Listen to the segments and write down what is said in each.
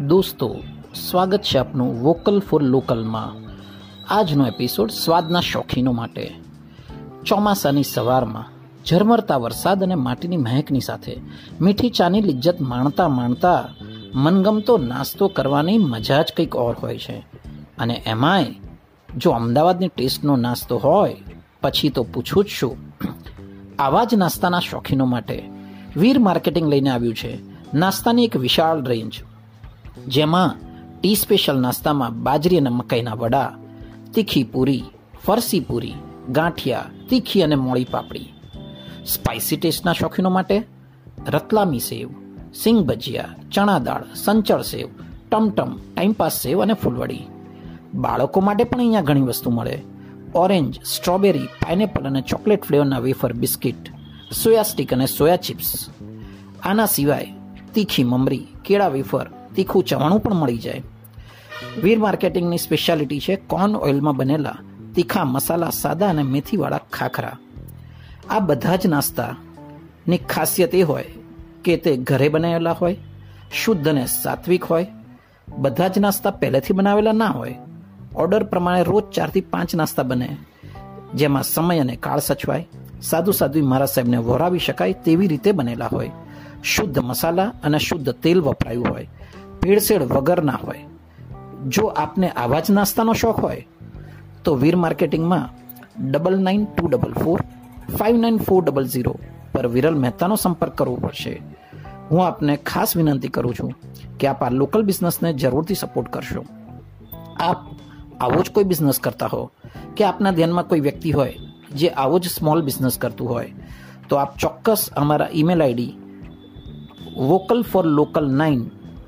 દોસ્તો, સ્વાગત છે આપનું વોકલ ફોર લોકલમાં. આજનો એપિસોડ સ્વાદના શોખીનો માટે. ચોમાસાની સવારમાં ઝરમરતા વરસાદ અને માટીની મહેકની સાથે મીઠી ચાની લિજ્જત માણતા માણતા મનગમતો નાસ્તો કરવાની મજા જ કંઈક ઓર હોય છે. અને એમાંય જો અમદાવાદની ટેસ્ટનો નાસ્તો હોય, પછી તો પૂછું જ શું આવા જ નાસ્તાના શોખીનો માટે વીર માર્કેટિંગ લઈને આવ્યું છે નાસ્તાની એક વિશાળ રેન્જ. જેમાં ટી સ્પેશિયલ નાસ્તામાં બાજરી અને મકાઈના વડા, તીખી પૂરી, ફરસી પૂરી, ગાંઠિયા, તીખી અને મોળી પાપડી. સ્પાઇસી ટેસ્ટના શોખીનો માટે રતલામી સેવ, સિંગ ભજીયા, ચણા દાળ, સંચળ સેવ, ટમટમ ટાઈમપાસ સેવ અને ફૂલવડી. બાળકો માટે પણ અહીંયા ઘણી વસ્તુ મળે. ઓરેન્જ, સ્ટ્રોબેરી, પાઇનેપલ અને ચોકલેટ ફ્લેવરના વેફર, બિસ્કિટ, સોયા સ્ટીક અને સોયા ચિપ્સ. આના સિવાય તીખી મમરી, કેળા વેફર તીખું ચવાણું પણ મળી જાય. વીર માર્કેટિંગની સ્પેશિયાલિટી છે કોર્ન ઓઇલમાં બનેલા તીખા મસાલા, સાદા અને મેથીવાળા ખાખરા. આ બધા જ નાસ્તાની ખાસિયત એ હોય કે તે ઘરે બનાવેલા હોય, શુદ્ધ અને સાત્વિક હોય. બધા જ નાસ્તા પહેલેથી બનાવેલા ના હોય. ઓર્ડર પ્રમાણે રોજ ચારથી પાંચ નાસ્તા બને, જેમાં સમય અને કાળ સચવાય. સાદુ સાદું મારા સાહેબને વહોરાવી શકાય તેવી રીતે બનેલા હોય. શુદ્ધ મસાલા અને શુદ્ધ તેલ વપરાયું હોય. ભેળસેળ વગરના હોય. જો આપને આવા જ નાસ્તાનો શોખ હોય, તો Veer માર્કેટિંગમાં double nine two double four five nine four double zero પર વિરલ મહેતાનો સંપર્ક કરવો પડશે. હું આપને ખાસ વિનંતી કરું છું કે આપ આ લોકલ બિઝનેસને જરૂરથી સપોર્ટ કરશો. આપ આવો જ કોઈ બિઝનેસ કરતા હો કે આપના ધ્યાનમાં કોઈ વ્યક્તિ હોય જે આવો જ સ્મોલ બિઝનેસ કરતું હોય, તો આપ ચોક્કસ અમારા email ID vocal for local nine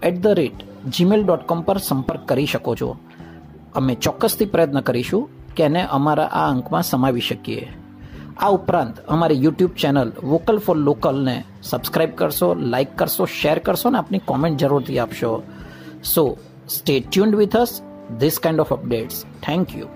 at the rate Gmail dot com પર સંપર્ક કરી શકો છો. અમે ચોક્કસથી પ્રયત્ન કરીશું કે એને અમારા આ અંકમાં સમાવી શકીએ. આ ઉપરાંત અમારી યુટ્યુબ ચેનલ વોકલ ફોર લોકલને સબસ્ક્રાઇબ કરશો લાઇક કરશો શેર કરશો ને આપની કોમેન્ટ જરૂરથી આપશો. So stay tuned with us this kind of updates thank you